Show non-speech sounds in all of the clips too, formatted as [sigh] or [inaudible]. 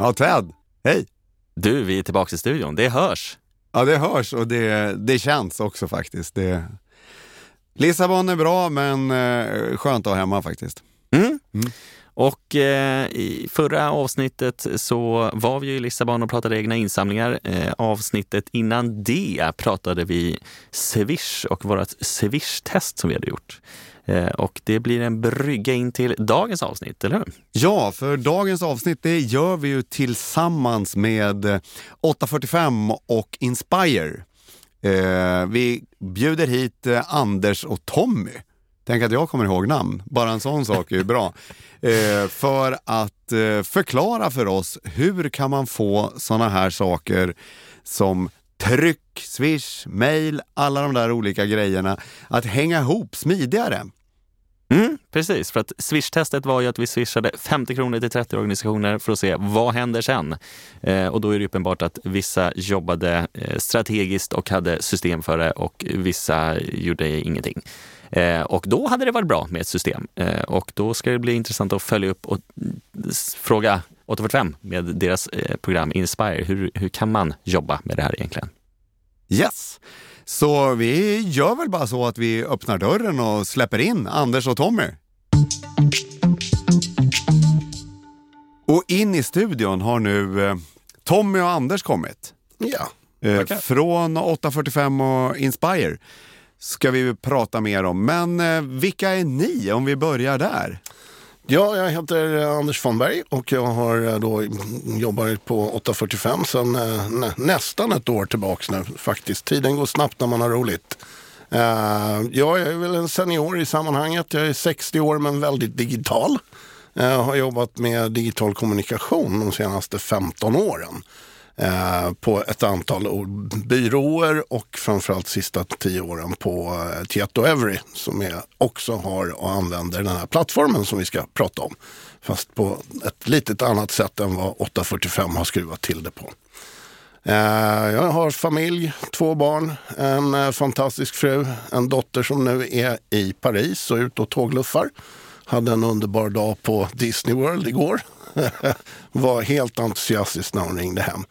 Ja, Ted. Hej! Du, vi är tillbaka i studion. Det hörs. Ja, det hörs och det, det känns också faktiskt. Det... Lissabon är bra, men eh, skönt att ha hemma faktiskt. Mm. Mm. Och eh, i förra avsnittet så var vi i Lissabon och pratade egna insamlingar. Eh, avsnittet innan det pratade vi Swish och vårt Swish-test som vi hade gjort. Eh, och det blir en brygga in till dagens avsnitt, eller hur? Ja, för dagens avsnitt det gör vi ju tillsammans med 845 och Inspire. Eh, vi bjuder hit eh, Anders och Tommy. Tänk att jag kommer ihåg namn, bara en sån sak är ju bra. [laughs] Eh, för att eh, förklara för oss hur kan man få såna här saker som tryck, swish, mail, alla de där olika grejerna att hänga ihop smidigare. Mm, precis, för att swish-testet var ju att vi swishade 50 kronor till 30 organisationer för att se vad händer sen. Eh, och då är det uppenbart att vissa jobbade eh, strategiskt och hade system för det och vissa gjorde ingenting. Eh, och då hade det varit bra med ett system. Eh, och då ska det bli intressant att följa upp och mm, fråga 845 med deras eh, program Inspire. Hur, hur kan man jobba med det här egentligen? Yes! Så vi gör väl bara så att vi öppnar dörren och släpper in Anders och Tommy. Och in i studion har nu eh, Tommy och Anders kommit. Ja. Eh, från 845 och Inspire ska vi prata mer om. Men eh, vilka är ni om vi börjar där? Ja, jag heter eh, Anders von Berg och jag har eh, då jobbat på 845 sedan eh, nä, nästan ett år tillbaks nu faktiskt. Tiden går snabbt när man har roligt. Uh, jag är väl en senior i sammanhanget. Jag är 60 år men väldigt digital. Jag har jobbat med digital kommunikation de senaste 15 åren. Eh, på ett antal byråer och framförallt sista tio åren på eh, Tieto Every som är, också har och använder den här plattformen som vi ska prata om. Fast på ett litet annat sätt än vad 845 har skruvat till det på. Eh, jag har familj, två barn, en eh, fantastisk fru, en dotter som nu är i Paris och ute och tågluffar. Hade en underbar dag på Disney World igår. [laughs] var helt entusiastisk när hon ringde hem.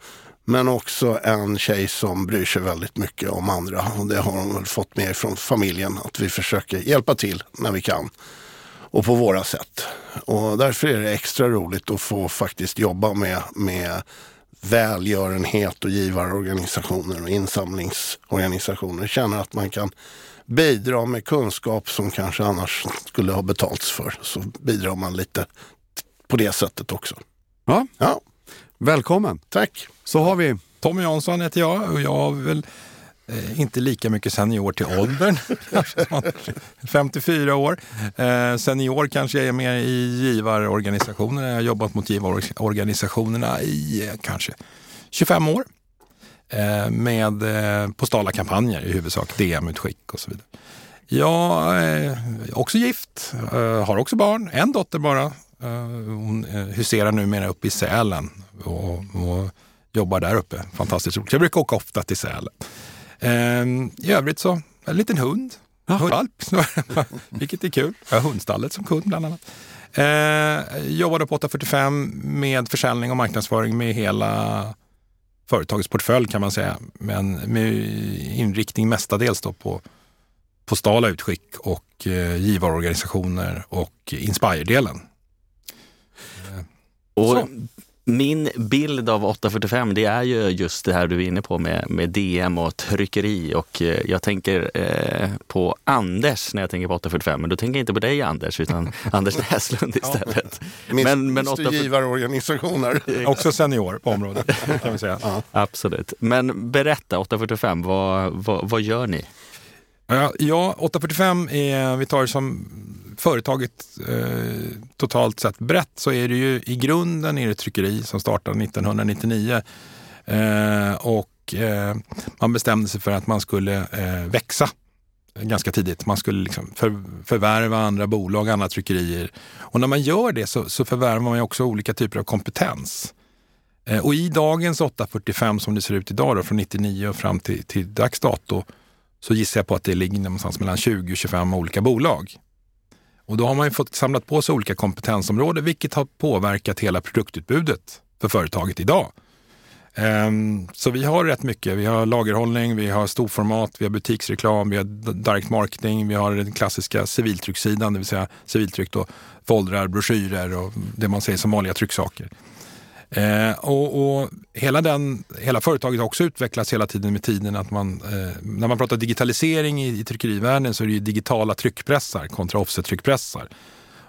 Men också en tjej som bryr sig väldigt mycket om andra. Och det har hon väl fått med från familjen. Att vi försöker hjälpa till när vi kan. Och på våra sätt. Och därför är det extra roligt att få faktiskt jobba med, med välgörenhet och givarorganisationer och insamlingsorganisationer. Känner att man kan bidra med kunskap som kanske annars skulle ha betalts för. Så bidrar man lite på det sättet också. Ja, ja. välkommen. Tack. Så har vi Tommy Jansson heter jag och jag har väl eh, inte lika mycket senior till åldern. [laughs] 54 år. Eh, senior kanske jag är mer i givarorganisationerna. Jag har jobbat mot givarorganisationerna i eh, kanske 25 år. Eh, med eh, postala kampanjer i huvudsak, DM-utskick och så vidare. Jag är också gift, eh, har också barn, en dotter bara. Hon huserar numera uppe i Sälen. Och, och jobbar där uppe. Fantastiskt roligt. Jag brukar åka ofta till Sälen. Ehm, I övrigt så, en liten hund. Hundvalp, [laughs] vilket är kul. Jag har hundstallet som kund bland annat. Ehm, jobbade på 845 med försäljning och marknadsföring med hela företagets portfölj kan man säga. Men med inriktning mestadels då på postala utskick och eh, givarorganisationer och Inspire-delen. Och min bild av 845 det är ju just det här du är inne på med, med DM och tryckeri och eh, jag tänker eh, på Anders när jag tänker på 845 men då tänker jag inte på dig Anders utan [laughs] Anders Näslund istället. [laughs] Ja. Men, men 845... givarorganisationer. [laughs] Också senior på området kan vi säga. Ja. Absolut. Men berätta 845, vad, vad, vad gör ni? Ja, 845 är, vi tar det som företaget eh, totalt sett brett så är det ju i grunden är det tryckeri som startade 1999. Eh, och eh, man bestämde sig för att man skulle eh, växa ganska tidigt. Man skulle liksom för, förvärva andra bolag, andra tryckerier. Och när man gör det så, så förvärvar man också olika typer av kompetens. Eh, och i dagens 845 som det ser ut idag, då, från 99 och fram till, till dags dato, så gissar jag på att det ligger någonstans mellan 20 och 25 olika bolag. Och då har man ju fått samlat på sig olika kompetensområden vilket har påverkat hela produktutbudet för företaget idag. Ehm, så vi har rätt mycket. Vi har lagerhållning, vi har storformat, vi har butiksreklam, vi har direct marketing, vi har den klassiska civiltrycksidan, det vill säga civiltryck då, foldrar, broschyrer och det man säger som vanliga trycksaker. Eh, och, och, hela, den, hela företaget har också utvecklats hela tiden med tiden. Att man, eh, när man pratar digitalisering i, i tryckerivärlden så är det digitala tryckpressar kontra offset-tryckpressar.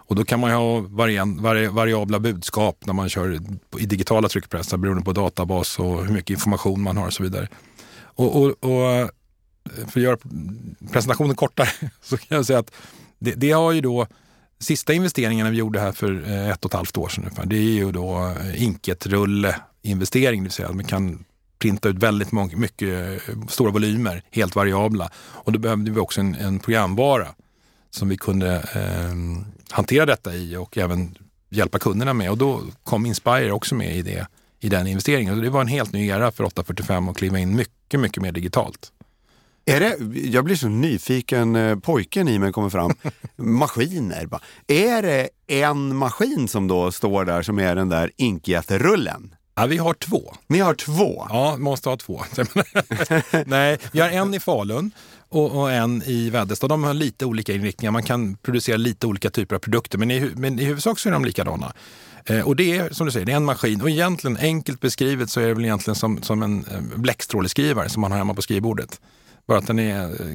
Och då kan man ha varian, vari, variabla budskap när man kör i digitala tryckpressar beroende på databas och hur mycket information man har och så vidare. Och, och, och eh, för att göra presentationen kortare [laughs] så kan jag säga att det, det har ju då Sista investeringarna vi gjorde här för eh, ett och ett halvt år sedan ungefär, det är ju då eh, Inket-rulle-investering, det vill säga att man kan printa ut väldigt mycket eh, stora volymer, helt variabla. Och då behövde vi också en, en programvara som vi kunde eh, hantera detta i och även hjälpa kunderna med. Och då kom Inspire också med i, det, i den investeringen. Och det var en helt ny era för 845 att kliva in mycket, mycket mer digitalt. Är det, jag blir så nyfiken, eh, pojken i mig kommer fram. [laughs] Maskiner. Bara. Är det en maskin som då står där som är den där inkjätterullen? Ja, vi har två. Ni har två? Ja, måste ha två. [laughs] Nej, vi har en i Falun och, och en i Väddestad. De har lite olika inriktningar. Man kan producera lite olika typer av produkter, men i, men i huvudsak så är de likadana. Eh, och det är som du säger, det är en maskin. Och egentligen enkelt beskrivet så är det väl egentligen som, som en eh, bläckstråleskrivare som man har hemma på skrivbordet. Bara att den är eh,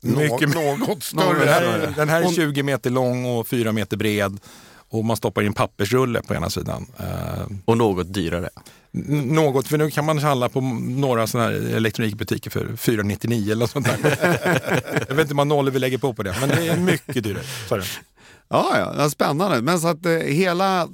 mycket något [laughs] större. Den här, den här är 20 meter lång och 4 meter bred och man stoppar in pappersrulle på ena sidan. Uh, och något dyrare? Något, för nu kan man handla på några sådana här elektronikbutiker för 499 eller något sånt där. [laughs] jag vet inte hur många nollor vi lägger på på det, men det är mycket dyrare. Sorry. Ja, ja, spännande. Men så att eh, hela,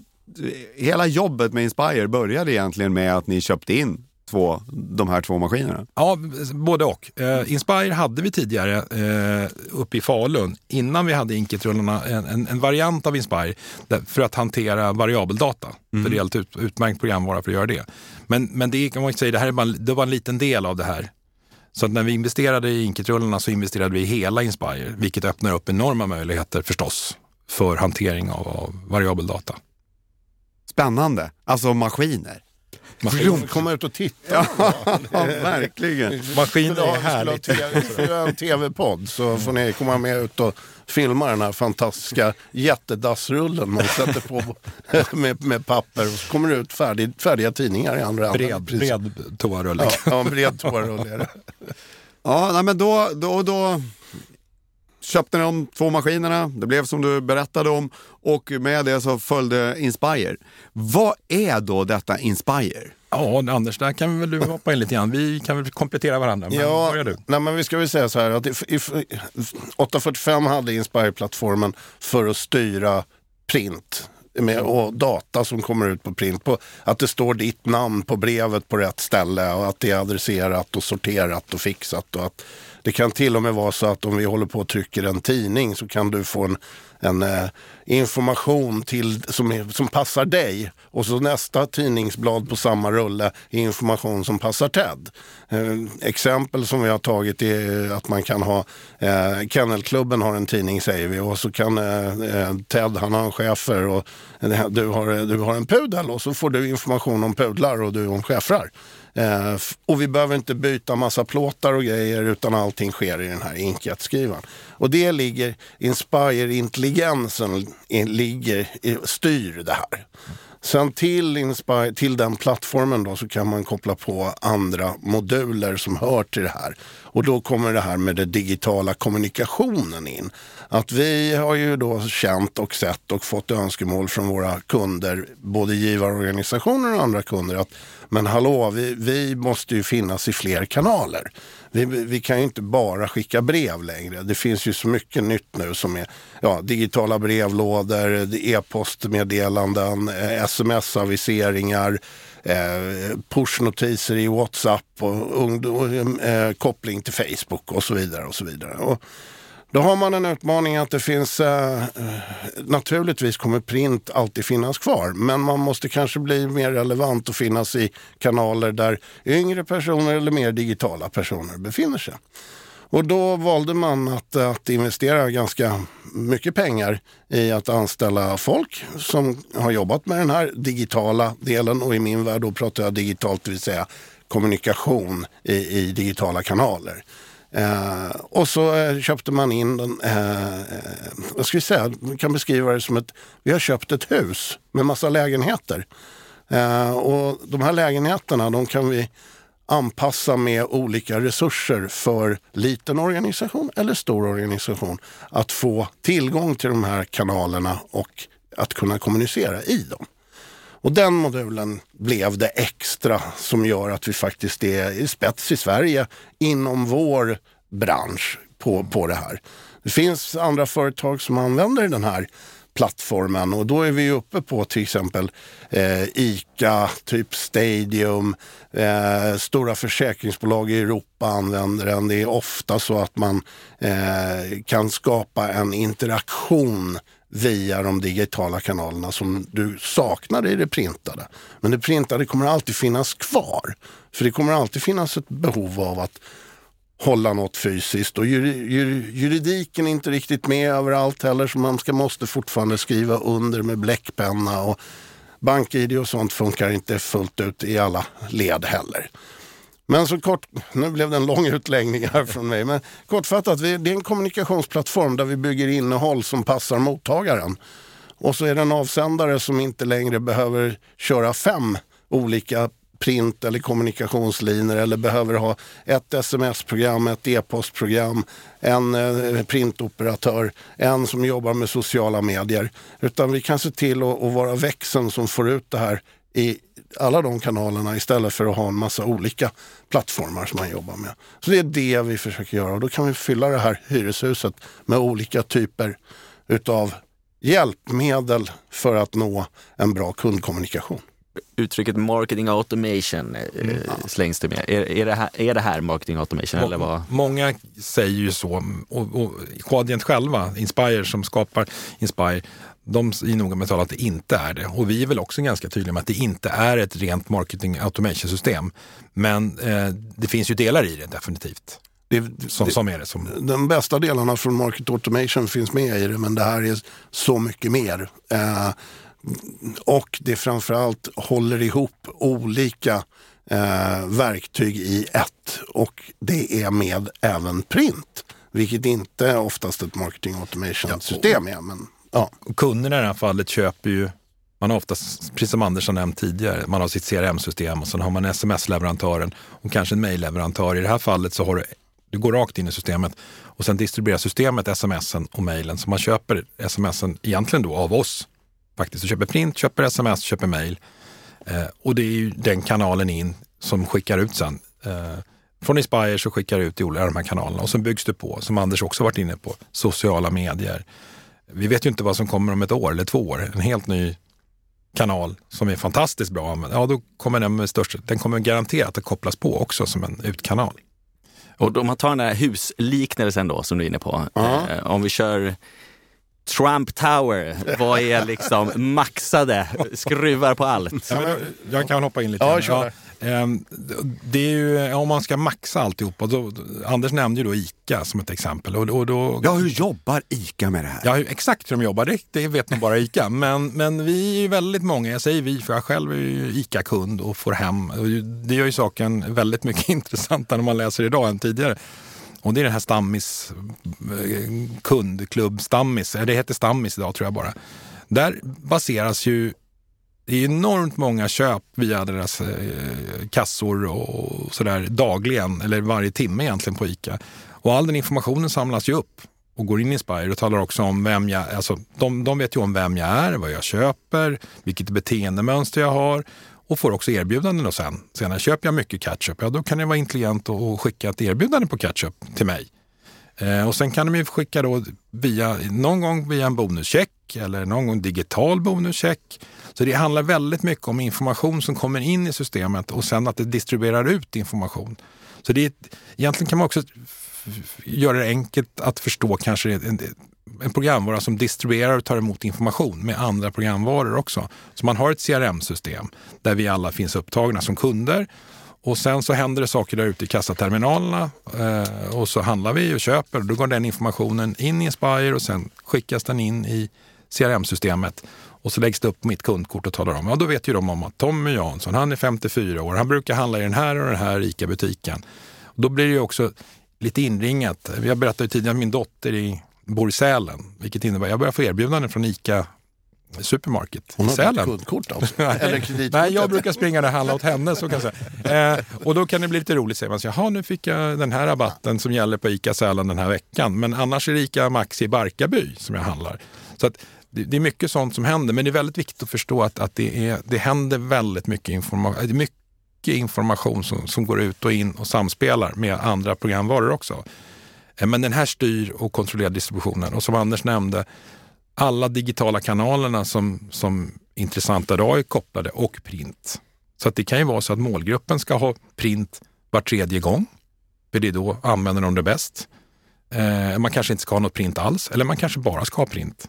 hela jobbet med Inspire började egentligen med att ni köpte in två, de här två maskinerna? Ja, både och. Uh, Inspire hade vi tidigare uh, uppe i Falun innan vi hade Inketrullarna, en, en, en, variant av Inspire där, för att hantera variabeldata. Mm. För det är helt ut, utmärkt programvara för att göra det. Men, men det kan man säga, det här är bara, det var en liten del av det här. Så när vi investerade i Inketrullarna så investerade vi i hela Inspire, vilket öppnar upp enorma möjligheter förstås för hantering av, av variabeldata. Spännande, alltså maskiner. Maskin. Komma ut och titta. Ja, [laughs] verkligen. Maskiner är härligt. Får göra en tv-podd så får ni komma med ut och filma den här fantastiska jättedassrullen man sätter på [laughs] med, med papper. Och så kommer det ut färdig, färdiga tidningar i andra Bred, bred toarulle. Ja, ja, bred toarulle. [laughs] Ja, nej, men då, då, då köpte ni de två maskinerna, det blev som du berättade om och med det så följde Inspire. Vad är då detta Inspire? Ja, Anders, där kan väl du hoppa in lite grann. Vi kan väl komplettera varandra. Men ja, du. Nej, men vi ska väl säga så här att i, i, 845 hade Inspire-plattformen för att styra print med, och data som kommer ut på print. På, att det står ditt namn på brevet på rätt ställe och att det är adresserat och sorterat och fixat. Och att det kan till och med vara så att om vi håller på och trycker en tidning så kan du få en, en eh, information till, som, är, som passar dig och så nästa tidningsblad på samma rulle är information som passar Ted. Eh, exempel som vi har tagit är att man kan ha, eh, Kennelklubben har en tidning säger vi och så kan eh, eh Ted, han har en chefer och eh, du har, du har en pudel och så får du information om pudlar och du om schäfrar. Eh, och vi behöver inte byta massa plåtar och grejer utan allting sker i den här inkjetskrivaren. Och det ligger, Inspire-intelligensen ligger, styr det här. Sen till, Inspire, till den plattformen då så kan man koppla på andra moduler som hör till det här. Och då kommer det här med den digitala kommunikationen in. Att vi har ju då känt och sett och fått önskemål från våra kunder, både givarorganisationer och andra kunder, att men hallå, vi, vi måste ju finnas i fler kanaler. Vi, vi kan ju inte bara skicka brev längre. Det finns ju så mycket nytt nu som är ja, digitala brevlådor, e-postmeddelanden, eh, sms-aviseringar, eh, pushnotiser i WhatsApp och, ungdom, eh, koppling till Facebook och så vidare. och så vidare. Och, då har man en utmaning att det finns, eh, naturligtvis kommer print alltid finnas kvar, men man måste kanske bli mer relevant och finnas i kanaler där yngre personer eller mer digitala personer befinner sig. Och då valde man att, att investera ganska mycket pengar i att anställa folk som har jobbat med den här digitala delen och i min värld då pratar jag digitalt, det vill säga kommunikation i, i digitala kanaler. Eh, och så eh, köpte man in den, eh, vad ska vi säga, vi kan beskriva det som att vi har köpt ett hus med massa lägenheter. Eh, och de här lägenheterna de kan vi anpassa med olika resurser för liten organisation eller stor organisation att få tillgång till de här kanalerna och att kunna kommunicera i dem. Och den modulen blev det extra som gör att vi faktiskt är i spets i Sverige inom vår bransch på, på det här. Det finns andra företag som använder den här plattformen och då är vi uppe på till exempel eh, ICA, typ Stadium, eh, stora försäkringsbolag i Europa använder den. Det är ofta så att man eh, kan skapa en interaktion via de digitala kanalerna som du saknar i det printade. Men det printade kommer alltid finnas kvar. För det kommer alltid finnas ett behov av att hålla något fysiskt. Och juridiken är inte riktigt med överallt heller så man ska, måste fortfarande skriva under med bläckpenna. Och BankID och sånt funkar inte fullt ut i alla led heller. Men så kort, nu blev det en lång utläggning här från mig, men kortfattat, det är en kommunikationsplattform där vi bygger innehåll som passar mottagaren. Och så är det en avsändare som inte längre behöver köra fem olika print eller kommunikationslinjer eller behöver ha ett sms-program, ett e-postprogram, en eh, printoperatör, en som jobbar med sociala medier. Utan vi kan se till att, att vara växeln som får ut det här i alla de kanalerna istället för att ha en massa olika plattformar som man jobbar med. Så det är det vi försöker göra och då kan vi fylla det här hyreshuset med olika typer utav hjälpmedel för att nå en bra kundkommunikation uttrycket marketing automation eh, mm. slängs det med. Är, är, det här, är det här marketing automation? Må, eller vad? Många säger ju så. Och, och Quadient själva, Inspire som skapar Inspire, de är noga med att tala att det inte är det. Och vi är väl också ganska tydliga med att det inte är ett rent marketing automation system. Men eh, det finns ju delar i det definitivt. Det, som, det, som är det som... De bästa delarna från Market Automation finns med i det men det här är så mycket mer. Eh, och det framförallt håller ihop olika eh, verktyg i ett och det är med även print. Vilket inte oftast ett marketing automation system är. Men, ja. Kunderna i det här fallet köper ju man har oftast, precis som Anders har nämnt tidigare, man har sitt CRM-system och sen har man sms-leverantören och kanske en mejlleverantör. I det här fallet så har du, du går rakt in i systemet och sen distribuerar systemet smsen och mejlen. Så man köper smsen egentligen då av oss faktiskt. Du köper print, köper sms, köper mejl. Eh, och det är ju den kanalen in som skickar ut sen. Eh, från Inspire så skickar du ut i olika de här kanalerna och sen byggs det på, som Anders också varit inne på, sociala medier. Vi vet ju inte vad som kommer om ett år eller två år. En helt ny kanal som är fantastiskt bra. Ja, då kommer den med största, den kommer garanterat att kopplas på också som en utkanal. Och om man tar den här husliknelsen då som du är inne på. -huh. eh, om vi kör Trump Tower, vad är liksom maxade, skruvar på allt? Ja, jag kan hoppa in lite. Ja, ja, det är ju, om man ska maxa alltihopa, då, Anders nämnde ju då ICA som ett exempel. Och, och då, ja, hur jobbar ICA med det här? Ja, exakt hur de jobbar, det, det vet nog bara ICA. Men, men vi är ju väldigt många, jag säger vi, för jag själv är ju ICA-kund och får hem. Det gör ju saken väldigt mycket [laughs] intressantare när man läser idag än tidigare. Och det är den här Stammis eh, kundklubb Stammis, det heter Stammis idag tror jag bara. Där baseras ju det är enormt många köp via deras eh, kassor och sådär dagligen, eller varje timme egentligen på ICA. Och all den informationen samlas ju upp och går in i Spire och talar också om vem jag, alltså de, de vet ju om vem jag är, vad jag köper, vilket beteendemönster jag har och får också erbjudanden och sen. Senare köper jag mycket ketchup, ja då kan det vara intelligent att skicka ett erbjudande på ketchup till mig. Eh, och sen kan de ju skicka då via, någon gång via en bonuscheck eller någon gång digital bonuscheck. Så det handlar väldigt mycket om information som kommer in i systemet och sen att det distribuerar ut information. Så det är, egentligen kan man också göra det enkelt att förstå kanske en programvara som distribuerar och tar emot information med andra programvaror också. Så man har ett CRM-system där vi alla finns upptagna som kunder och sen så händer det saker där ute i kassaterminalerna eh, och så handlar vi och köper. Då går den informationen in i Inspire och sen skickas den in i CRM-systemet. Och så läggs det upp mitt kundkort och talar om, ja då vet ju de om att Tommy Jansson, han är 54 år, han brukar handla i den här och den här ICA-butiken. Då blir det ju också lite inringat. Jag berättade tidigare att min dotter i, bor i Sälen, vilket innebär att jag börjar få erbjudanden från ICA Supermarket Hon har Sälen. kundkort alltså? [laughs] Eller kreditkort? Nej, jag brukar springa och handla åt henne. Så kan jag säga. Eh, och då kan det bli lite roligt, säger man. Så, Jaha, nu fick jag den här rabatten som gäller på ICA Sälen den här veckan. Men annars är det ICA Maxi i Barkarby som jag handlar. Så att, det, det är mycket sånt som händer, men det är väldigt viktigt att förstå att, att det, är, det händer väldigt mycket information. Mycket information som, som går ut och in och samspelar med andra programvaror också. Eh, Men den här styr och kontrollerar distributionen. Och som Anders nämnde, alla digitala kanalerna som, som Intressanta idag är kopplade och print. Så att det kan ju vara så att målgruppen ska ha print var tredje gång. För det är då använder de det bäst. Eh, man kanske inte ska ha något print alls eller man kanske bara ska ha print.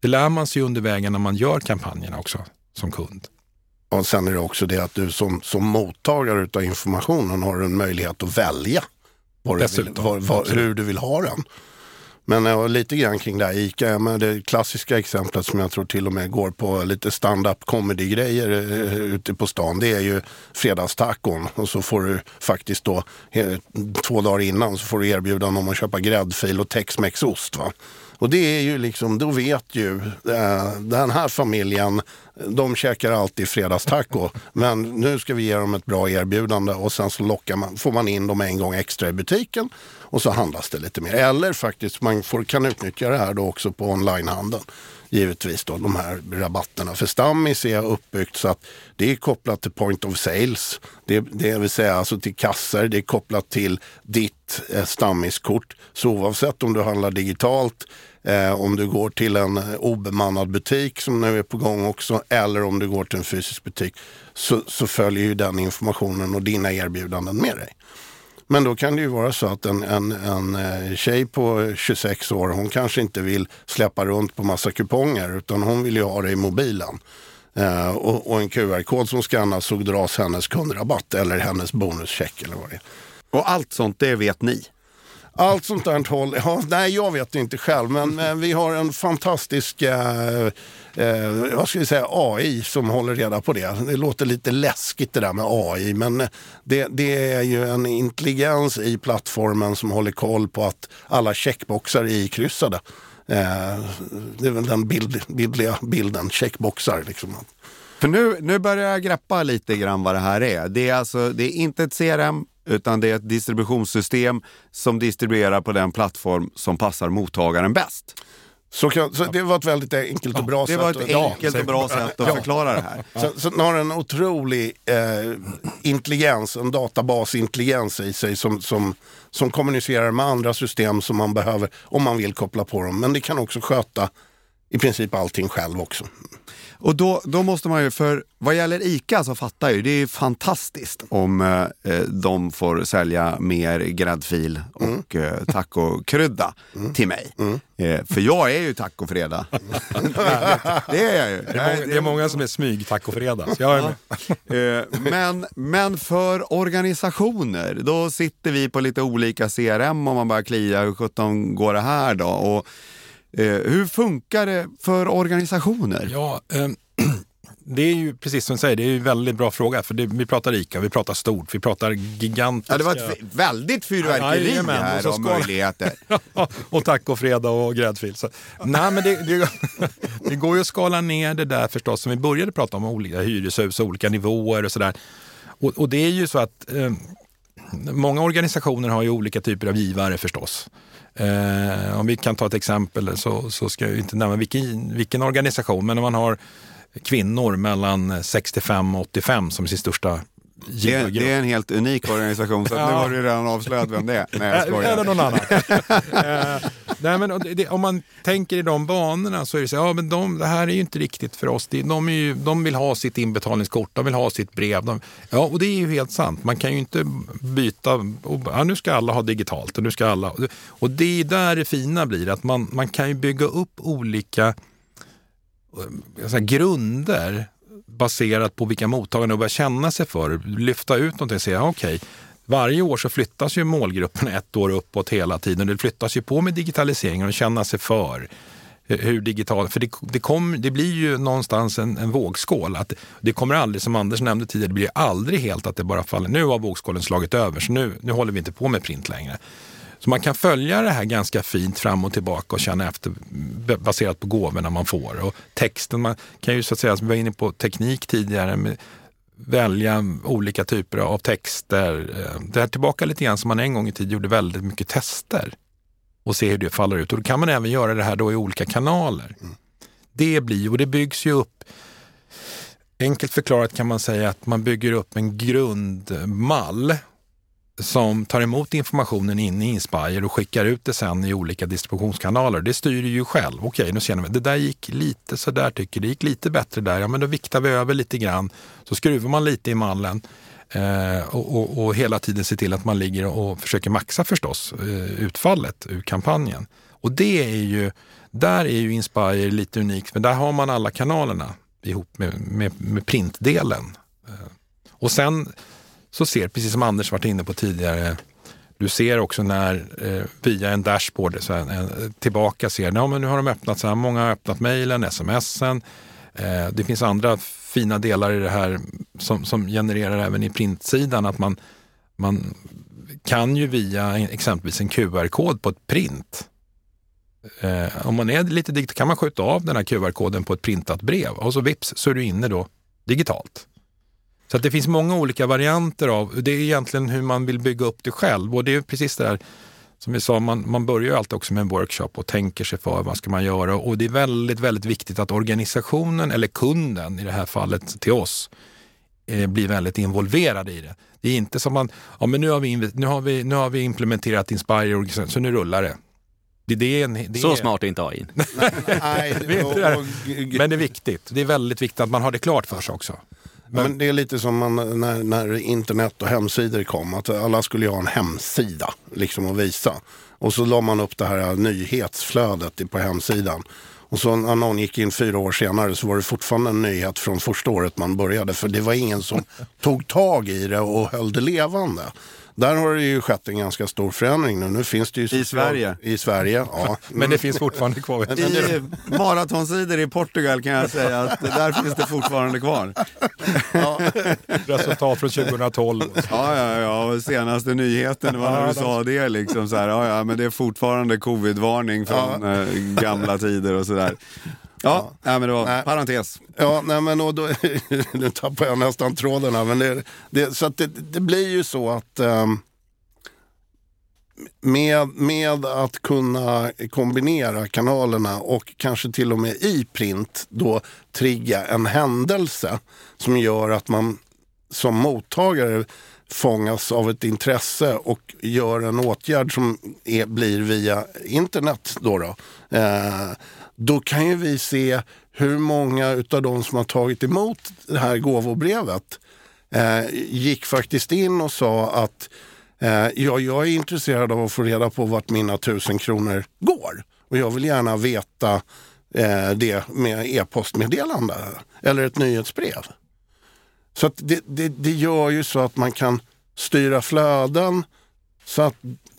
Det lär man sig under vägen när man gör kampanjerna också som kund. Och sen är det också det att du som, som mottagare av informationen har en möjlighet att välja vad du vill, vad, absolut. hur du vill ha den. Men eh, ja, lite grann kring det här ICA, ja, men det klassiska exemplet som jag tror till och med går på lite stand-up comedy-grejer eh, ute på stan, det är ju fredagstacon. Och så får du faktiskt då två dagar innan så får du erbjudande om att köpa gräddfil och Tex-Mex-ost. Va? Och det är ju liksom, då vet ju eh, den här familjen, de käkar alltid fredagstaco. men nu ska vi ge dem ett bra erbjudande och sen så lockar man, får man in dem en gång extra i butiken och så handlas det lite mer. Eller faktiskt, man får, kan utnyttja det här då också på onlinehandeln. Givetvis då de här rabatterna. För Stammis är uppbyggt så att det är kopplat till point of sales. Det, det vill säga alltså till kassor. Det är kopplat till ditt eh, Stammiskort. Så oavsett om du handlar digitalt Eh, om du går till en obemannad butik som nu är på gång också eller om du går till en fysisk butik så, så följer ju den informationen och dina erbjudanden med dig. Men då kan det ju vara så att en, en, en eh, tjej på 26 år, hon kanske inte vill släppa runt på massa kuponger utan hon vill ju ha det i mobilen. Eh, och, och en QR-kod som skannas så dras hennes kundrabatt eller hennes bonuscheck eller vad det är. Och allt sånt, det vet ni. Allt sånt där håll, ja, nej jag vet inte själv men [laughs] eh, vi har en fantastisk eh, eh, vad ska vi säga, AI som håller reda på det. Det låter lite läskigt det där med AI men det, det är ju en intelligens i plattformen som håller koll på att alla checkboxar är ikryssade. Eh, det är väl den bild, bildliga bilden, checkboxar liksom. För nu, nu börjar jag greppa lite grann vad det här är. Det är alltså, det är inte ett CRM, utan det är ett distributionssystem som distribuerar på den plattform som passar mottagaren bäst. Så, kan, så det var ett väldigt enkelt och bra Det sätt. var att- ett enkelt och bra sätt att förklara det här. Så, så den har en otrolig eh, intelligens, en databasintelligens i sig som, som, som kommunicerar med andra system som man behöver om man vill koppla på dem. Men det kan också sköta i princip allting själv också. Och då, då måste man ju, för vad gäller ICA så fattar jag ju, det är fantastiskt om eh, eh, de får sälja mer gräddfil och Mm. eh, tacokrydda till mig. Eh, för jag är ju tacofredag. [laughs] det är jag ju. Det är många, det är många som är smyg tacofredag. så Jag är med. Eh, men, men för organisationer, då sitter vi på lite olika CRM om man börjar klia, hur sjutton går det här då? Och, hur funkar det för organisationer? Ja, ehm, [clears throat] det är ju precis som du säger, det är ju en väldigt bra fråga. För det, vi pratar ICA, vi pratar stort, vi pratar gigantiska... Ja, det var ett väldigt fyrverkeri Jajamän, och här ska- möjligheter. [laughs] och tacofredag och gräddfil. Så, nej, men det, det, [laughs] det går ju att skala ner det där förstås, som vi började prata om, olika hyreshus och olika nivåer och sådär. Och, och det är ju så att eh, många organisationer har ju olika typer av givare förstås. Eh, om vi kan ta ett exempel så, så ska jag inte nämna vilken, vilken organisation, men om man har kvinnor mellan 65 och 85 som sin största det, det är en helt unik organisation, så att nu Ja. har du redan avslöjat vem det är. Nej, jag Eller skojar. någon annan. [laughs] Eh, nej, men det, om man tänker i de banorna så är det så ja, men de, det här är ju inte riktigt för oss. De, är ju, de vill ha sitt inbetalningskort, de vill ha sitt brev. De, ja, och det är ju helt sant. Man kan ju inte byta. Och, ja, nu ska alla ha digitalt och nu ska alla. Och det är där det fina blir, att man, man kan ju bygga upp olika eh, säga, grunder baserat på vilka mottagarna börjar känna sig för. Lyfta ut någonting och säga okej, okay, varje år så flyttas ju målgruppen ett år uppåt hela tiden. Det flyttas ju på med digitaliseringen och känna sig för eh, hur digitalt, för det, det, kom, det blir ju någonstans en, en vågskål. Att det kommer aldrig, som Anders nämnde tidigare, det blir aldrig helt att det bara faller. Nu har vågskålen slagit över, så nu, nu håller vi inte på med print längre. Så man kan följa det här ganska fint fram och tillbaka och känna efter baserat på gåvorna man får. Och texten, man kan ju så att säga, som vi var inne på teknik tidigare, med, välja olika typer av texter. Eh, det här tillbaka lite grann som man en gång i tiden gjorde väldigt mycket tester och se hur det faller ut. Och då kan man även göra det här då i olika kanaler. Mm. Det blir, och det byggs ju upp, enkelt förklarat kan man säga att man bygger upp en grundmall som tar emot informationen in i Inspire och skickar ut det sen i olika distributionskanaler. Det styr ju själv. Okej, nu känner vi det där gick lite så där tycker det gick lite bättre där. Ja, men då viktar vi över lite grann. Så skruvar man lite i mallen eh, och, och, och, hela tiden ser till att man ligger och försöker maxa förstås eh, utfallet ur kampanjen. Och det är ju, där är ju Inspire lite unikt, för där har man alla kanalerna ihop med, med, med printdelen. Eh, och sen så ser, precis som Anders varit inne på tidigare, du ser också när eh, via en dashboard så här, en, tillbaka ser, ja men nu har de öppnat så här många har öppnat mejlen, smsen. Eh, det finns andra fina delar i det här som, som genererar även i printsidan att man, man kan ju via exempelvis en QR-kod på ett print Eh, om man är lite digital kan man skjuta av den här QR-koden på ett printat brev och så vips så är du inne då digitalt. Så att det finns många olika varianter av, det är egentligen hur man vill bygga upp det själv och det är precis det där som vi sa, man, man börjar ju alltid också med en workshop och tänker sig för vad ska man göra och det är väldigt, väldigt viktigt att organisationen eller kunden i det här fallet till oss eh, blir väldigt involverad i det. Det är inte som man, ja men nu har vi, nu har vi, nu har vi implementerat Inspire så nu rullar det. Det, det är en, det så är... smart är inte AI. [laughs] Nej, [laughs] men det är viktigt. Det är väldigt viktigt att man har det klart för sig också. Men, men det är lite som man, när, när internet och hemsidor kom. Att alla skulle ha en hemsida liksom att visa. Och så la man upp det här nyhetsflödet på hemsidan. Och så när någon gick in fyra år senare så var det fortfarande en nyhet från första året man började. För det var ingen som [laughs] tog tag i det och höll det levande. Där har det ju skett en ganska stor förändring nu. Nu finns det ju I Sverige? I Sverige, ja. [laughs] Men det finns fortfarande kvar. I maratonsidor i Portugal kan jag säga att där finns det fortfarande kvar. Ja. [laughs] Resultat från 2012. Ja, ja, ja. Senaste nyheten var när du sa det. Liksom så här, ja, ja, men det är fortfarande covid-varning från ja. Eh, gamla tider och sådär. Ja, ja. men det var nej. parentes. Ja, nej, men och då, [laughs] nu tappar jag nästan tråden här. Men det, det, så det, det, blir ju så att um, med, med att kunna kombinera kanalerna och kanske till och med i print då trigga en händelse som gör att man som mottagare fångas av ett intresse och gör en åtgärd som är, blir via internet. Då, då. Eh, då kan ju vi se hur många av de som har tagit emot det här gåvobrevet eh, gick faktiskt in och sa att eh, ja, jag är intresserad av att få reda på vart mina tusen kronor går. Och jag vill gärna veta eh, det med e-postmeddelande eller ett nyhetsbrev. Så det, det, det gör ju så att man kan styra flöden så att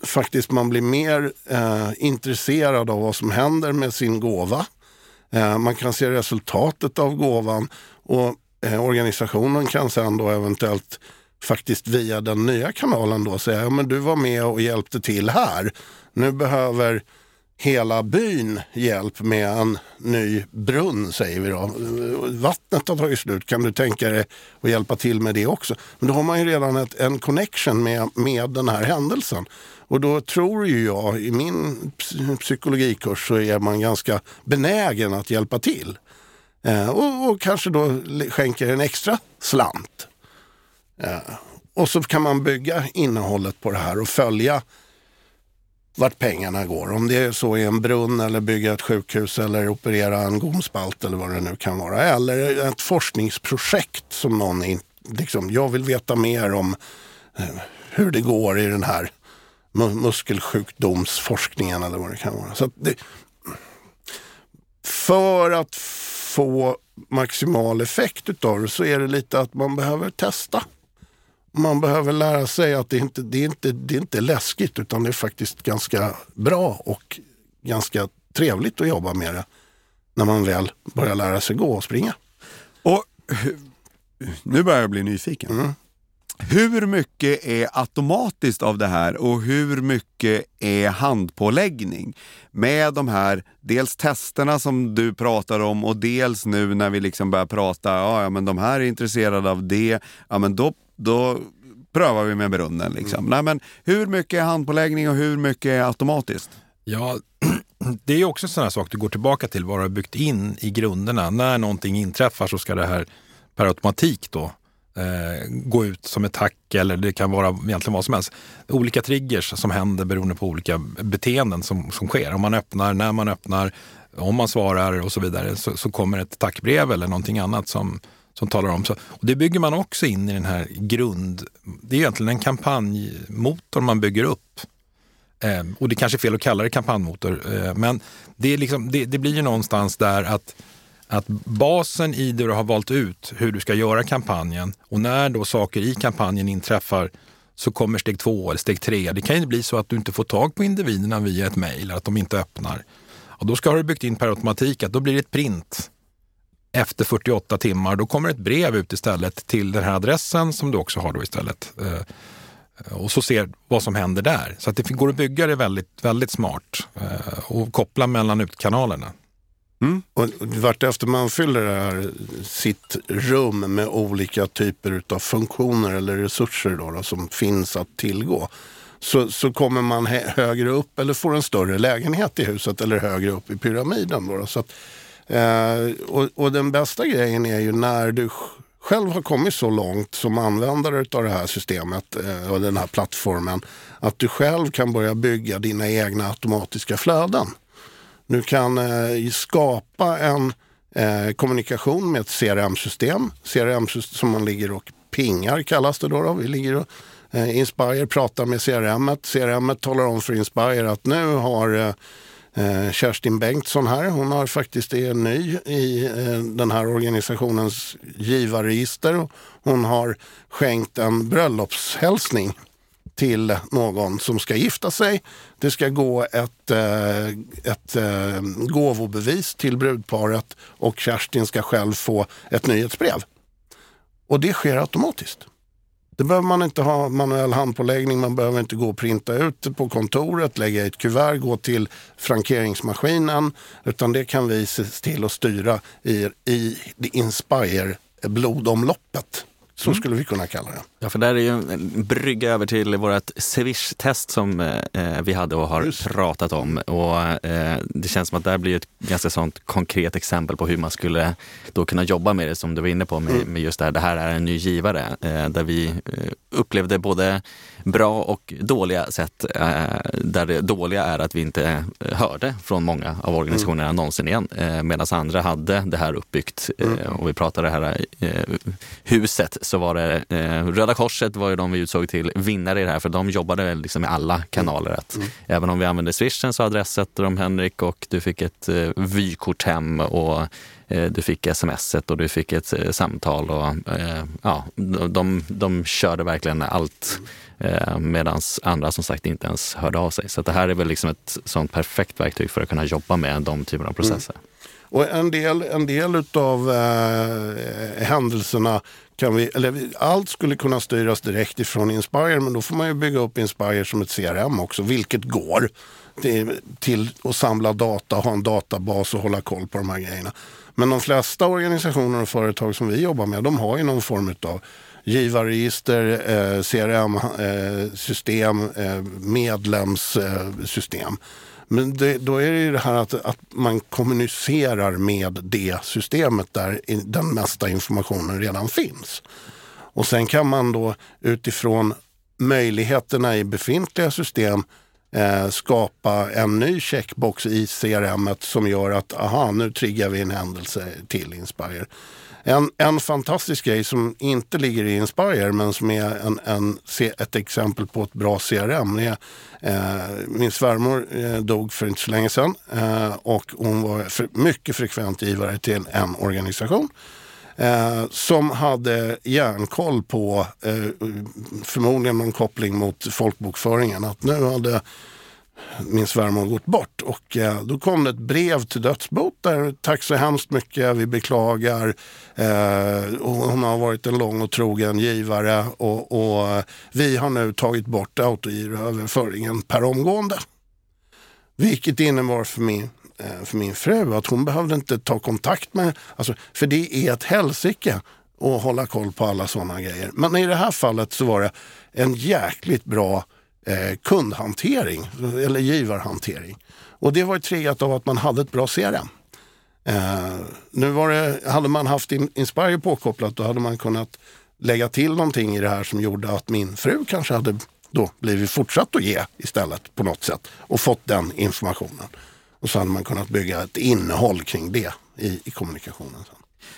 faktiskt man blir mer eh, intresserad av vad som händer med sin gåva. Eh, man kan se resultatet av gåvan och eh, organisationen kan sen då eventuellt faktiskt via den nya kanalen då säga, ja men du var med och hjälpte till här. Nu behöver hela byn hjälp med en ny brunn, säger vi då. Vattnet har tagit slut, kan du tänka dig att hjälpa till med det också? Men då har man ju redan ett, en connection med, med den här händelsen. Och då tror ju jag, i min psykologikurs så är man ganska benägen att hjälpa till. Eh, och, och, kanske då skänker en extra slant. Eh, och så kan man bygga innehållet på det här och följa vart pengarna går. Om det är så i en brunn eller bygga ett sjukhus eller operera en gomspalt eller vad det nu kan vara. Eller ett forskningsprojekt som någon, in, liksom, jag vill veta mer om eh, hur det går i den här muskelsjukdomsforskningen eller vad det kan vara. Så det, för att få maximal effekt utav det så är det lite att man behöver testa. Man behöver lära sig att det inte det är inte, det är inte läskigt utan det är faktiskt ganska bra och ganska trevligt att jobba med det när man väl börjar lära sig gå och springa. Och nu börjar jag bli nyfiken. Mm. Hur mycket är automatiskt av det här och hur mycket är handpåläggning? Med de här, dels testerna som du pratar om och dels nu när vi liksom börjar prata, ja, ja men de här är intresserade av det, ja men då, då prövar vi med brunnen. Liksom. Nej, men hur mycket är handpåläggning och hur mycket är automatiskt? Ja, [clears throat] det är också en sån här sak du går tillbaka till vad du har byggt in i grunderna. När någonting inträffar så ska det här per automatik då eh, gå ut som ett tack eller det kan vara egentligen vad som helst. Olika triggers som händer beroende på olika beteenden som, som sker. Om man öppnar, när man öppnar, om man svarar och så vidare så, så kommer ett tackbrev eller någonting annat som, som talar om. Så, och det bygger man också in i den här grund... Det är egentligen en kampanjmotor man bygger upp. Eh, och det kanske är fel att kalla det kampanjmotor, eh, men det, är liksom, det, det blir ju någonstans där att att basen i det du har valt ut, hur du ska göra kampanjen och när då saker i kampanjen inträffar så kommer steg två eller steg tre. Det kan ju bli så att du inte får tag på individerna via ett mejl, att de inte öppnar. Och då ska du byggt in per automatik att då blir det ett print efter 48 timmar. Då kommer ett brev ut istället till den här adressen som du också har då istället. Eh, och så ser vad som händer där. Så att det går att bygga det väldigt, väldigt smart eh, och koppla mellan utkanalerna. Mm. Och vartefter man fyller det här, sitt rum med olika typer av funktioner eller resurser då, då, som finns att tillgå så, så kommer man högre upp eller får en större lägenhet i huset eller högre upp i pyramiden. Då, då. Så att, eh, och, och, den bästa grejen är ju när du själv har kommit så långt som användare av det här systemet eh, och den här plattformen att du själv kan börja bygga dina egna automatiska flöden. Du kan eh, skapa en eh, kommunikation med ett CRM-system. CRM som man ligger och pingar kallas det då. då. Vi ligger och, eh, Inspire pratar med CRM. -et. CRM -et talar om för Inspire att nu har eh, Eh, Kerstin Bengtsson här. Hon har faktiskt är ny i eh, den här organisationens givarregister. Hon har skänkt en bröllopshälsning till någon som ska gifta sig. Det ska gå ett, eh, ett gåvobevis till brudparet och Kerstin ska själv få ett nyhetsbrev. Och det sker automatiskt. Det behöver man inte ha manuell handpåläggning, man behöver inte gå och printa ut det på kontoret, lägga i ett kuvert, gå till frankeringsmaskinen. Utan det kan vi se till att styra i, i Inspire blodomloppet. Så skulle vi kunna kalla det. Ja, för där är ju en brygga över till vårt Swish-test som eh, vi hade och har Just. pratat om. Och eh, Det känns som att det blir ett ganska sånt konkret exempel på hur man skulle då kunna jobba med det som du var inne på med, mm. med just det här. Det här är en ny givare eh, där vi eh, upplevde både bra och dåliga sätt. Eh, där det dåliga är att vi inte hörde från många av organisationerna mm. någonsin igen. Eh, Medan andra hade det här uppbyggt. Mm. Och vi pratade det här huset så var det Röda Korset var ju de vi utsåg till vinnare i det här för de jobbade liksom med alla kanaler. Att mm. Även om vi använde swishen så adressätter de Henrik och du fick ett eh, vykort hem och eh, du fick smset och du fick ett eh, samtal. Och, eh, ja, de, de körde verkligen allt eh, medan andra som sagt inte ens hörde av sig. Så det här är väl liksom ett sånt perfekt verktyg för att kunna jobba med de typerna av processer. Mm. Och en del, en del utav eh, händelserna kan vi, eller allt skulle kunna styras direkt ifrån Inspire men då får man ju bygga upp Inspire som ett CRM också, vilket går till, till att samla data, ha en databas och hålla koll på de här grejerna. Men de flesta organisationer och företag som vi jobbar med, de har ju någon form av givarregister, eh, CRM-system, eh, eh, medlemssystem. Men det, då är det ju det här att, att man kommunicerar med det systemet där den mesta informationen redan finns. Och sen kan man då utifrån möjligheterna i befintliga system eh, skapa en ny checkbox i CRM som gör att aha, nu triggar vi en händelse till Inspire. En, en fantastisk grej som inte ligger i Inspire men som är en, en, ett exempel på ett bra CRM. Är, eh, min svärmor eh, dog för inte så länge sedan eh, och hon var för, mycket frekvent givare till en organisation. Eh, som hade järnkoll på, eh, förmodligen någon koppling mot folkbokföringen, att nu hade min svärmor gått bort. Och eh, då kom det ett brev till dödsbot där tack så hemskt mycket, vi beklagar. Eh, och hon har varit en lång och trogen givare och, och eh, vi har nu tagit bort autogiroöverföringen per omgående. Vilket innebar för min, Eh, för min fru att hon behövde inte ta kontakt med, alltså, för det är ett helsike att hålla koll på alla sådana grejer. Men i det här fallet så var det en jäkligt bra eh, kundhantering eller givarhantering. Och det var triggat av att man hade ett bra CRM. Eh, nu var det, hade man haft Inspire påkopplat då hade man kunnat lägga till någonting i det här som gjorde att min fru kanske hade då blivit fortsatt att ge istället på något sätt och fått den informationen. Och så hade man kunnat bygga ett innehåll kring det i, i kommunikationen. Sen.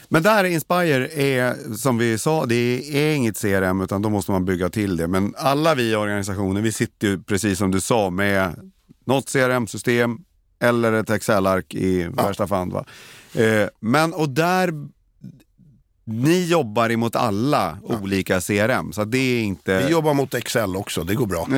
Men där Inspire är, som vi sa, det är inget CRM utan då måste man bygga till det. Men alla vi i organisationen, vi sitter ju precis som du sa med något CRM-system eller ett Excel-ark i ja. värsta fall. Va? Eh, men och där ni jobbar emot alla ja. olika CRM, så det är inte... Vi jobbar mot Excel också, det går bra. [laughs]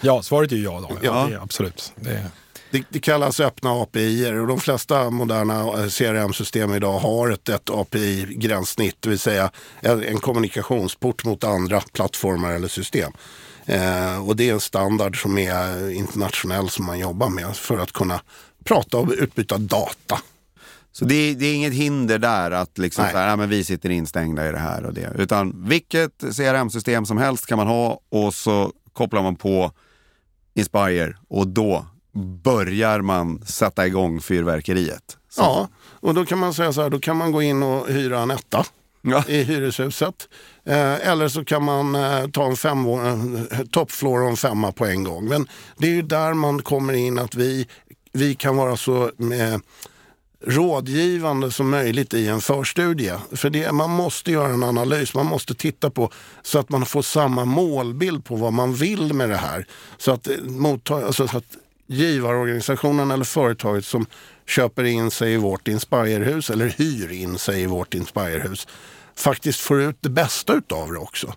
ja, svaret är ja då. Ja, ja. absolut. Det... Det, det, kallas öppna API och de flesta moderna eh, CRM-system idag har ett, ett API-gränssnitt, det vill säga en kommunikationsport mot andra plattformar eller system. Eh, och det är en standard som är internationell som man jobbar med för att kunna prata och utbyta data. Så det är, det är, inget hinder där att liksom så här, ja, men vi sitter instängda i det här och det. Utan vilket CRM-system som helst kan man ha och så kopplar man på Inspire och då börjar man sätta igång fyrverkeriet. Så. Ja, och då kan man säga så här, då kan man gå in och hyra en etta ja. i hyreshuset. Eh, eller så kan man eh, ta en fem, eh, toppfloor och en femma på en gång. Men det är ju där man kommer in att vi, vi kan vara så eh, rådgivande som möjligt i en förstudie. För det, man måste göra en analys, man måste titta på så att man får samma målbild på vad man vill med det här. Så att, eh, motta, alltså, så att givarorganisationen eller företaget som köper in sig i vårt Inspirehus eller hyr in sig i vårt Inspirehus faktiskt får ut det bästa utav det också.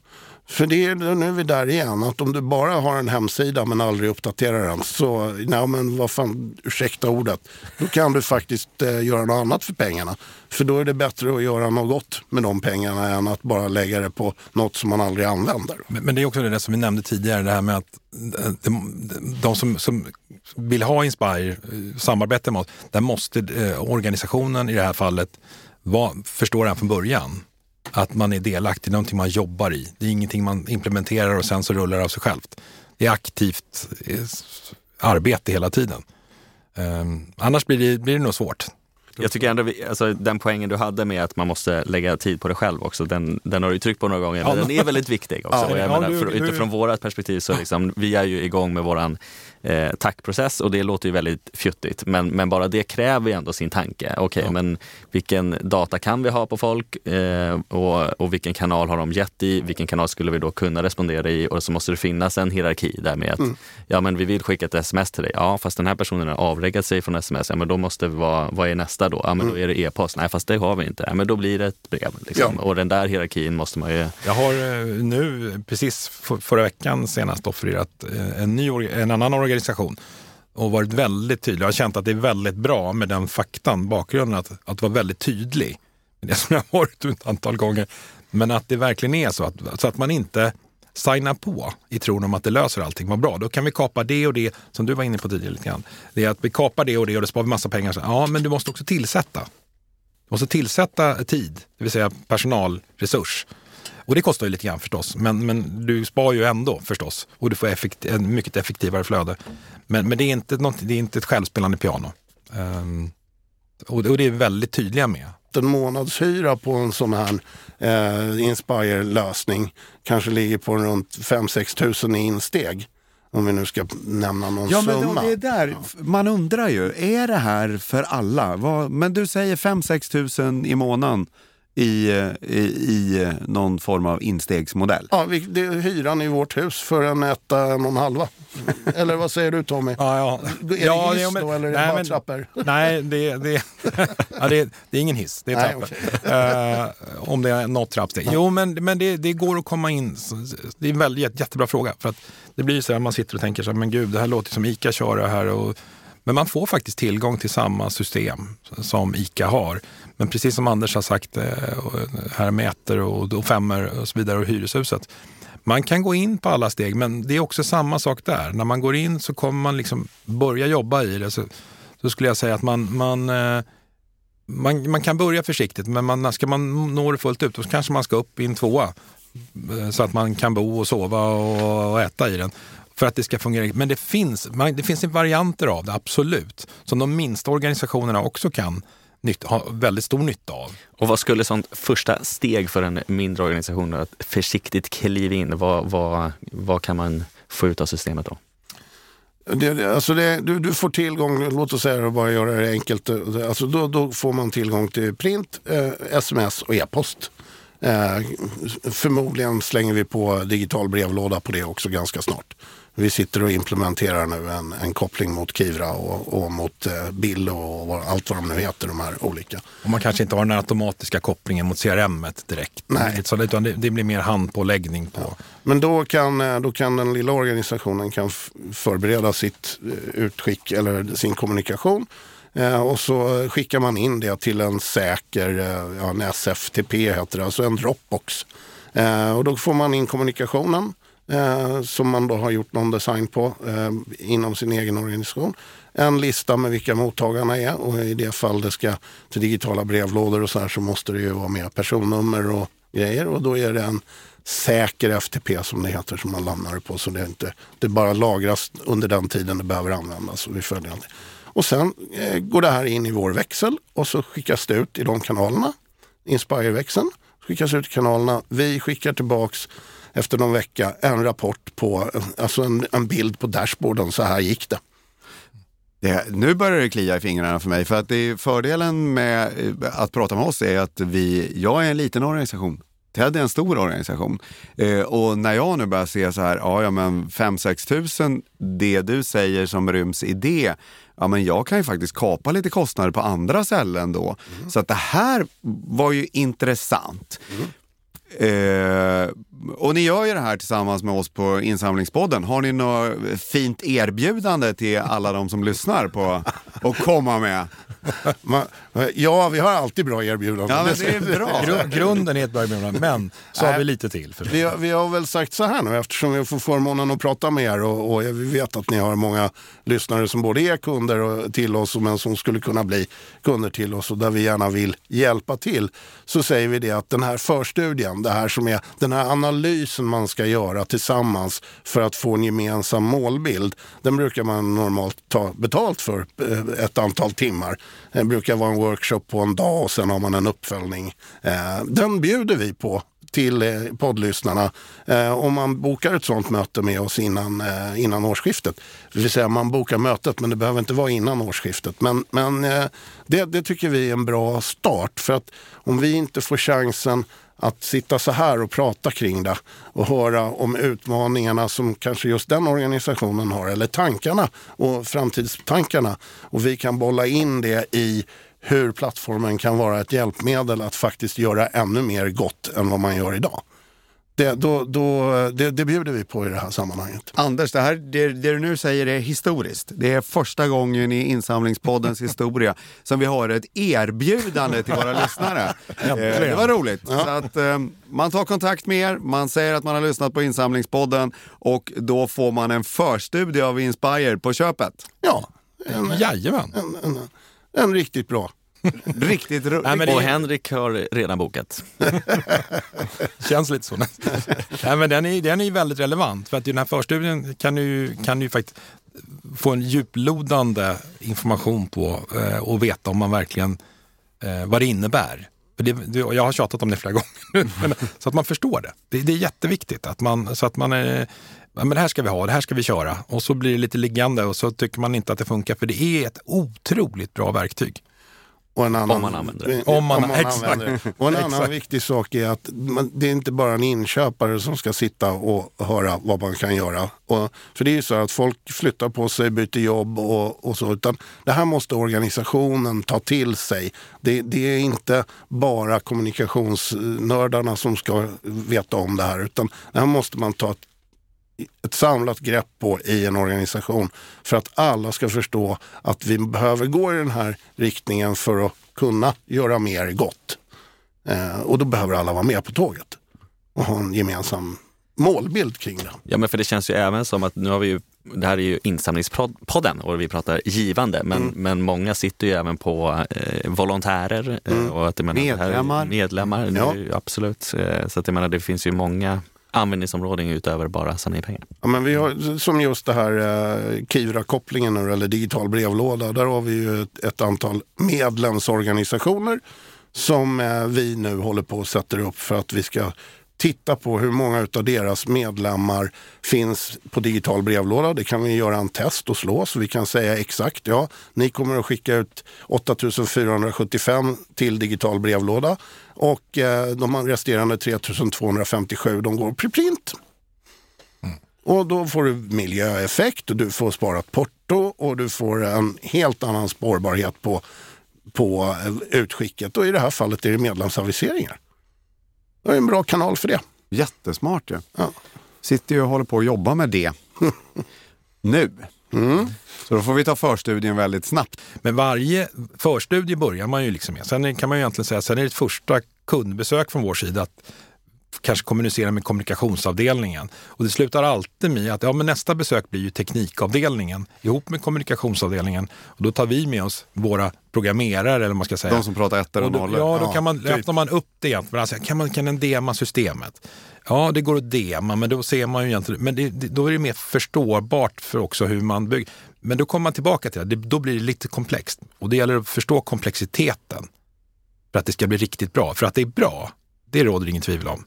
För det är, nu är vi där igen, att om du bara har en hemsida men aldrig uppdaterar den så, nej men vad fan, ursäkta ordet, då kan du faktiskt eh, göra något annat för pengarna. För då är det bättre att göra något gott med de pengarna än att bara lägga det på något som man aldrig använder. Men, men det är också det som vi nämnde tidigare, det här med att eh, de, de som, som vill ha Inspire, eh, samarbete med oss, där måste eh, organisationen i det här fallet var, det den från början att man är delaktig, någonting man jobbar i. Det är ingenting man implementerar och sen så rullar det av sig självt. Det är aktivt eh, arbete hela tiden. Um, annars blir det, blir det nog svårt. Jag tycker ändå, alltså, den poängen du hade med att man måste lägga tid på det själv också, den, den har du tryckt på några gånger, men ja, den är väldigt viktig också. Ja, jag menar, för, utifrån vårt perspektiv så liksom, vi är ju igång med våran eh, tackprocess och det låter ju väldigt fjuttigt. Men, men bara det kräver ju ändå sin tanke. Okej, okay, ja. men vilken data kan vi ha på folk eh, och, och vilken kanal har de gett i? Vilken kanal skulle vi då kunna respondera i? Och så måste det finnas en hierarki där med att mm. ja, men vi vill skicka ett sms till dig. Ja, fast den här personen har avreggat sig från sms. Ja, men då måste vi vara, vad är nästa då? Ja, men mm. då är det e-post. Nej, fast det har vi inte. Ja, men då blir det ett brev. Liksom. Ja. Och den där hierarkin måste man ju... Jag har eh, nu, precis förra veckan senast, offererat eh, en, ny, en annan organisation organisation och varit väldigt tydlig. Jag har känt att det är väldigt bra med den faktan, bakgrunden, att, att vara väldigt tydlig. Det som jag har varit ett antal gånger. Men att det verkligen är så, att, så att man inte signar på i tron om att det löser allting. Vad bra, då kan vi kapa det och det, som du var inne på tidigare lite grann. Det är att vi kapar det och det och det sparar vi massa pengar. Ja, men du måste också tillsätta. Du måste tillsätta tid, det vill säga personalresurs. Och det kostar ju lite grann förstås, men, men du spar ju ändå förstås. Och du får effekt, en mycket effektivare flöde. Men, men det, är inte något, det är inte ett självspelande piano. Um, och, och det är väldigt tydliga med. En månadshyra på en sån här eh, Inspire-lösning kanske ligger på runt 5-6 tusen i insteg. Om vi nu ska nämna någon Ja, men summa. då, det är där man undrar ju, är det här för alla? Vad, men du säger 5-6 tusen i månaden i, i, i någon form av instegsmodell. Ja, vi, det är hyran i vårt hus för en etta, en och en halva. [laughs] Eller vad säger du Tommy? Ja, ja. Är det ja, hiss men- då eller är det nej, bara men- trappor? [laughs] Nej, det, det, [laughs] ja, det, det är ingen hiss, det är Nej, trappor. Eh, om det är något trappsteg. Jo, men, men det, det går att komma in. Det är en väldigt, jättebra fråga. För att det blir så här, man sitter och tänker så här, men gud, det här låter som ICA kör det här. Och, men man får faktiskt tillgång till samma system som ICA har. Men precis som Anders har sagt, eh, eh, här med ettor och, och femmer och så vidare och hyreshuset. Man kan gå in på alla steg, men det är också samma sak där. När man går in så kommer man liksom börja jobba i det. Så, så skulle jag säga att man, man, eh, man, man kan börja försiktigt, men man, ska man nå det fullt ut då kanske man ska upp i en tvåa. Så att man kan bo och sova och, och äta i den. För att det ska fungera. Men det finns, det finns varianter av det, absolut. Som de minsta organisationerna också kan nytt, ha väldigt stor nytta av. Och vad skulle sånt första steg för en mindre organisation att försiktigt kliva in? Vad, vad, vad kan man få ut av systemet då? Det, alltså det, du, du får tillgång, låt oss säga bara göra det enkelt. Alltså då, då får man tillgång till print, eh, sms och e-post. Eh, förmodligen slänger vi på digital brevlåda på det också ganska snart. Vi sitter och implementerar nu en, en koppling mot Kivra och, och mot eh, Bill och vad, allt vad de nu heter, de här olika. Och man kanske inte har den automatiska kopplingen mot CRM direkt. Nej. Så, utan det, det blir mer handpåläggning på. Men då kan, eh, då kan den lilla organisationen kan förbereda sitt eh, utskick eller sin kommunikation. Eh, och så skickar man in det till en säker, ja, en SFTP heter det, alltså en Dropbox. Och då får man in kommunikationen eh, som man då har gjort någon design på eh, inom sin egen organisation. En lista med vilka mottagarna är och i det fall det ska till digitala brevlådor och så här så måste det ju vara med personnummer och grejer och då är det en säker FTP som det heter som man lämnar det på så det, är inte, det bara lagras under den tiden det behöver användas och vi följer det. Och sen eh, går det här in i vår växel och så skickas det ut i de kanalerna. Inspire-växeln skickas ut i kanalerna. Vi skickar tillbaks efter någon vecka en rapport på, alltså en, en bild på dashboarden. Så här gick det. Det, nu börjar det klia i fingrarna för mig, för att det är fördelen med eh, att prata med oss är att vi, jag är en liten organisation. Ted är en stor organisation. Eh, och när jag nu börjar se så här, ja, ja men 5-6 tusen, det du säger som ryms i det, ja men jag kan ju faktiskt kapa lite kostnader på andra ställen då. Så att det här var ju intressant. Eh, och ni gör ju det här tillsammans med oss på Insamlingspodden. Har ni något fint erbjudande till alla de som lyssnar på att komma med? Man, ja, vi har alltid bra erbjudanden. Ja, men det är bra. Gru- grunden är ett bra erbjudande, men så har vi lite till. Vi har, vi har väl sagt så här nu eftersom vi får förmånen att prata med er och, och vi vet att ni har många lyssnare som både är kunder och, till oss men som skulle kunna bli kunder till oss och där vi gärna vill hjälpa till. Så säger vi det att den här förstudien, det här som är den här analysen man ska göra tillsammans för att få en gemensam målbild. Den brukar man normalt ta betalt för eh, ett antal timmar. Det brukar vara en workshop på en dag och sen har man en uppföljning. Eh, den bjuder vi på till eh, poddlyssnarna eh, om man bokar ett sånt möte med oss innan, eh, innan årsskiftet. Det vill säga man bokar mötet men det behöver inte vara innan årsskiftet. Men, men eh, det, det tycker vi är en bra start för att om vi inte får chansen att sitta så här och prata kring det och höra om utmaningarna som kanske just den organisationen har eller tankarna och framtidstankarna och vi kan bolla in det i hur plattformen kan vara ett hjälpmedel att faktiskt göra ännu mer gott än vad man gör idag. Det, då, då, det, det bjuder vi på i det här sammanhanget. Anders, det, här, det, det du nu säger är historiskt. Det är första gången i insamlingspoddens historia som vi har ett erbjudande till våra lyssnare. Eh, det var roligt. Så att, eh, man tar kontakt med er, man säger att man har lyssnat på insamlingspodden och då får man en förstudie av Inspire på köpet. Ja, en, Jajamän. en, en, en riktigt bra. Riktigt roligt. Och Henrik har redan bokat. [laughs] Känns lite så. Nej, men den, är, den är ju väldigt relevant för att i den här förstudien kan du, kan du faktiskt få en djuplodande information på eh, och veta om man verkligen eh, vad det innebär. För det, jag har tjatat om det flera [laughs] gånger nu, men, så att man förstår det. det. Det är jätteviktigt att man, så att man är, men det här ska vi ha, det här ska vi köra. Och så blir det lite liggande och så tycker man inte att det funkar för det är ett otroligt bra verktyg. Och en annan, Om man använder det. Om man- exakt. använder det. Och en annan viktig sak är att man, det är inte bara en inköpare som ska sitta och höra vad man kan göra. Och, för det är ju så att folk flyttar på sig, byter jobb och, och så. Utan det här måste organisationen ta till sig. Det, det är inte bara kommunikationsnördarna som ska veta om det här. Utan det här måste man ta ett samlat grepp på i en organisation för att alla ska förstå att vi behöver gå i den här riktningen för att kunna göra mer gott. Eh, och då behöver alla vara med på tåget och ha en gemensam målbild kring det. Ja, men för det känns ju även som att nu har vi ju, det här är ju insamlingspodden och vi pratar givande, men, Mm. men många sitter ju även på eh, volontärer eh, och att menar, Mm. Medlemmar. medlemmar. Ja. Ja. Absolut. Eh, så att jag menar, det finns ju många användningsområden utöver bara samla in pengar. Ja, men vi har, som just det här eh, Kivra-kopplingen nu, eller digital brevlåda. Där har vi ju ett, ett antal medlemsorganisationer som eh, vi nu håller på och sätter upp för att vi ska titta på hur många av deras medlemmar finns på digital brevlåda. Det kan vi göra en test och slå så vi kan säga exakt ja, ni kommer att skicka ut 8475 till digital brevlåda och eh, de resterande 3257 de går preprint. Och då får du miljöeffekt och du får sparat porto och du får en helt annan spårbarhet på, på eh, utskicket. Och i det här fallet är det medlemsaviseringar. Det är en bra kanal för det. Jättesmart ju. Ja. Sitter ju och håller på att jobba med det [laughs] nu. Mm. Så då får vi ta förstudien väldigt snabbt. Men varje förstudie börjar man ju liksom med. Sen kan man ju egentligen säga, sen är det ett första kundbesök från vår sida att kanske kommunicera med kommunikationsavdelningen. Och det slutar alltid med att ja, men nästa besök blir ju teknikavdelningen ihop med kommunikationsavdelningen. Och då tar vi med oss våra programmerare eller vad man ska säga. De som pratar ettor och Och nollor. ja, då Ja, kan man, typ. öppnar man upp det egentligen. Alltså, kan, man, kan den dema systemet? Ja, det går att dema, men då ser man ju egentligen, men det, det, då är det mer förståbart för också hur man bygger. Men då kommer man tillbaka till det, det, då blir det lite komplext. Och det gäller att förstå komplexiteten för att det ska bli riktigt bra. För att det är bra, det råder ingen tvivel om.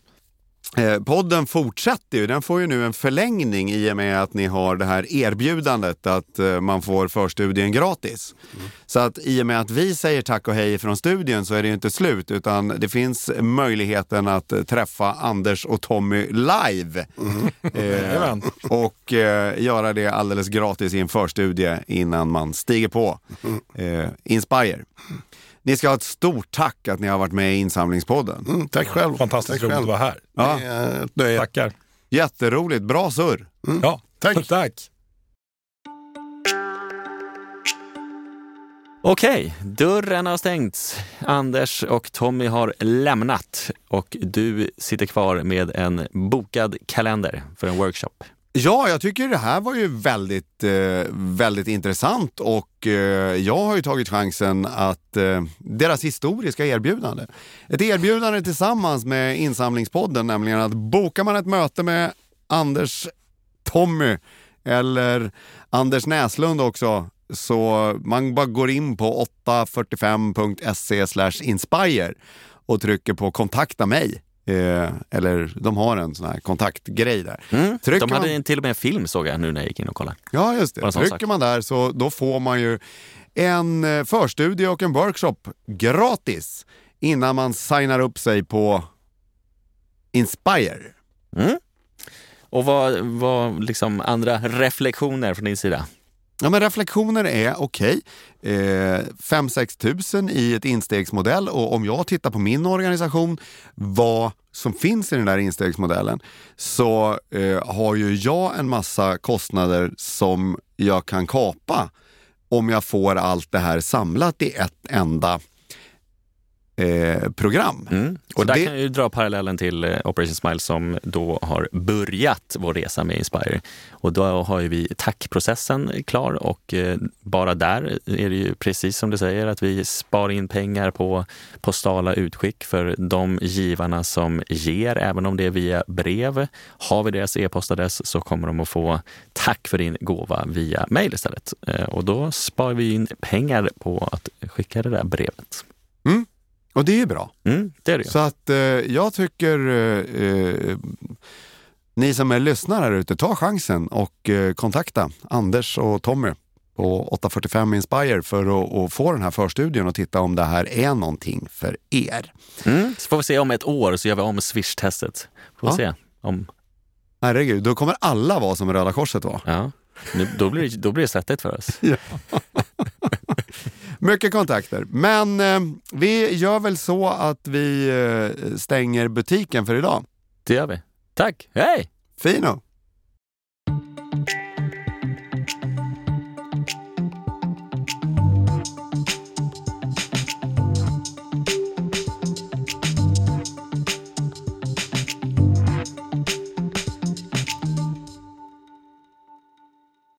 Eh, podden fortsätter ju. Den får ju nu en förlängning i och med att ni har det här erbjudandet att eh, man får förstudien gratis. Så att i och med att vi säger tack och hej från studien så är det ju inte slut utan det finns möjligheten att eh, träffa Anders och Tommy live. Eh, Jajamän. och eh, göra det alldeles gratis i en förstudie innan man stiger på eh, Inspire. Ni ska ha ett stort tack att ni har varit med i insamlingspodden. Mm, tack själv. Fantastiskt tack roligt själv. att vara här. Ja. Det är. Tackar. Jätteroligt, bra surr. Ja, Tack. [laughs] tack. Okej, dörren har stängts. Anders och Tommy har lämnat och du sitter kvar med en bokad kalender för en workshop. Ja, jag tycker det här var ju väldigt, eh, väldigt intressant och eh, jag har ju tagit chansen att eh, deras historiska erbjudande. Ett erbjudande tillsammans med Insamlingspodden, nämligen att bokar man ett möte med Anders Tommy eller Anders Näslund också, så man bara går in på 845.se inspire och trycker på kontakta mig. Eh, eller de har en sån här kontaktgrej där. Mm. Trycker De hade man- en- till och med en film såg jag nu när jag gick in och kollade. Ja, just det. Trycker sak. man där så då får man ju en eh, förstudie och en workshop gratis innan man signar upp sig på Inspire. Mm. Och vad, vad liksom andra reflektioner från din sida? Ja, men reflektioner är okej. Eh, 5-6 tusen i ett instegsmodell och om jag tittar på min organisation, vad som finns i den där instegsmodellen, så eh, har ju jag en massa kostnader som jag kan kapa om jag får allt det här samlat i ett enda eh, program. Mm. Och där det- kan jag dra parallellen till eh, Operation Smile som då har börjat vår resa med Inspire. Och då har vi tackprocessen klar och eh, bara där är det ju precis som du säger att vi sparar in pengar på postala utskick för de givarna som ger, även om det är via brev. Har vi deras e-postadress så kommer de att få tack för din gåva via mail istället. Eh, Och då sparar vi in pengar på att skicka det där brevet. Och det är ju bra. Mm, det är det. Så att eh, jag tycker eh, eh, ni som är lyssnare här ute, ta chansen och eh, kontakta Anders och Tommy på 845 Inspire för att, att få den här förstudien och titta om det här är någonting för er. Mm. Så får vi se om ett år så gör vi om Swish-testet. Får Ja. se om, Herregud, då kommer alla vara som Röda Korset var. ja. Nu, då, blir det, då blir det svettigt för oss. [laughs] Mycket kontakter. Men eh, vi gör väl så att vi eh, stänger butiken för idag. Det gör vi. Tack, hej! Fino!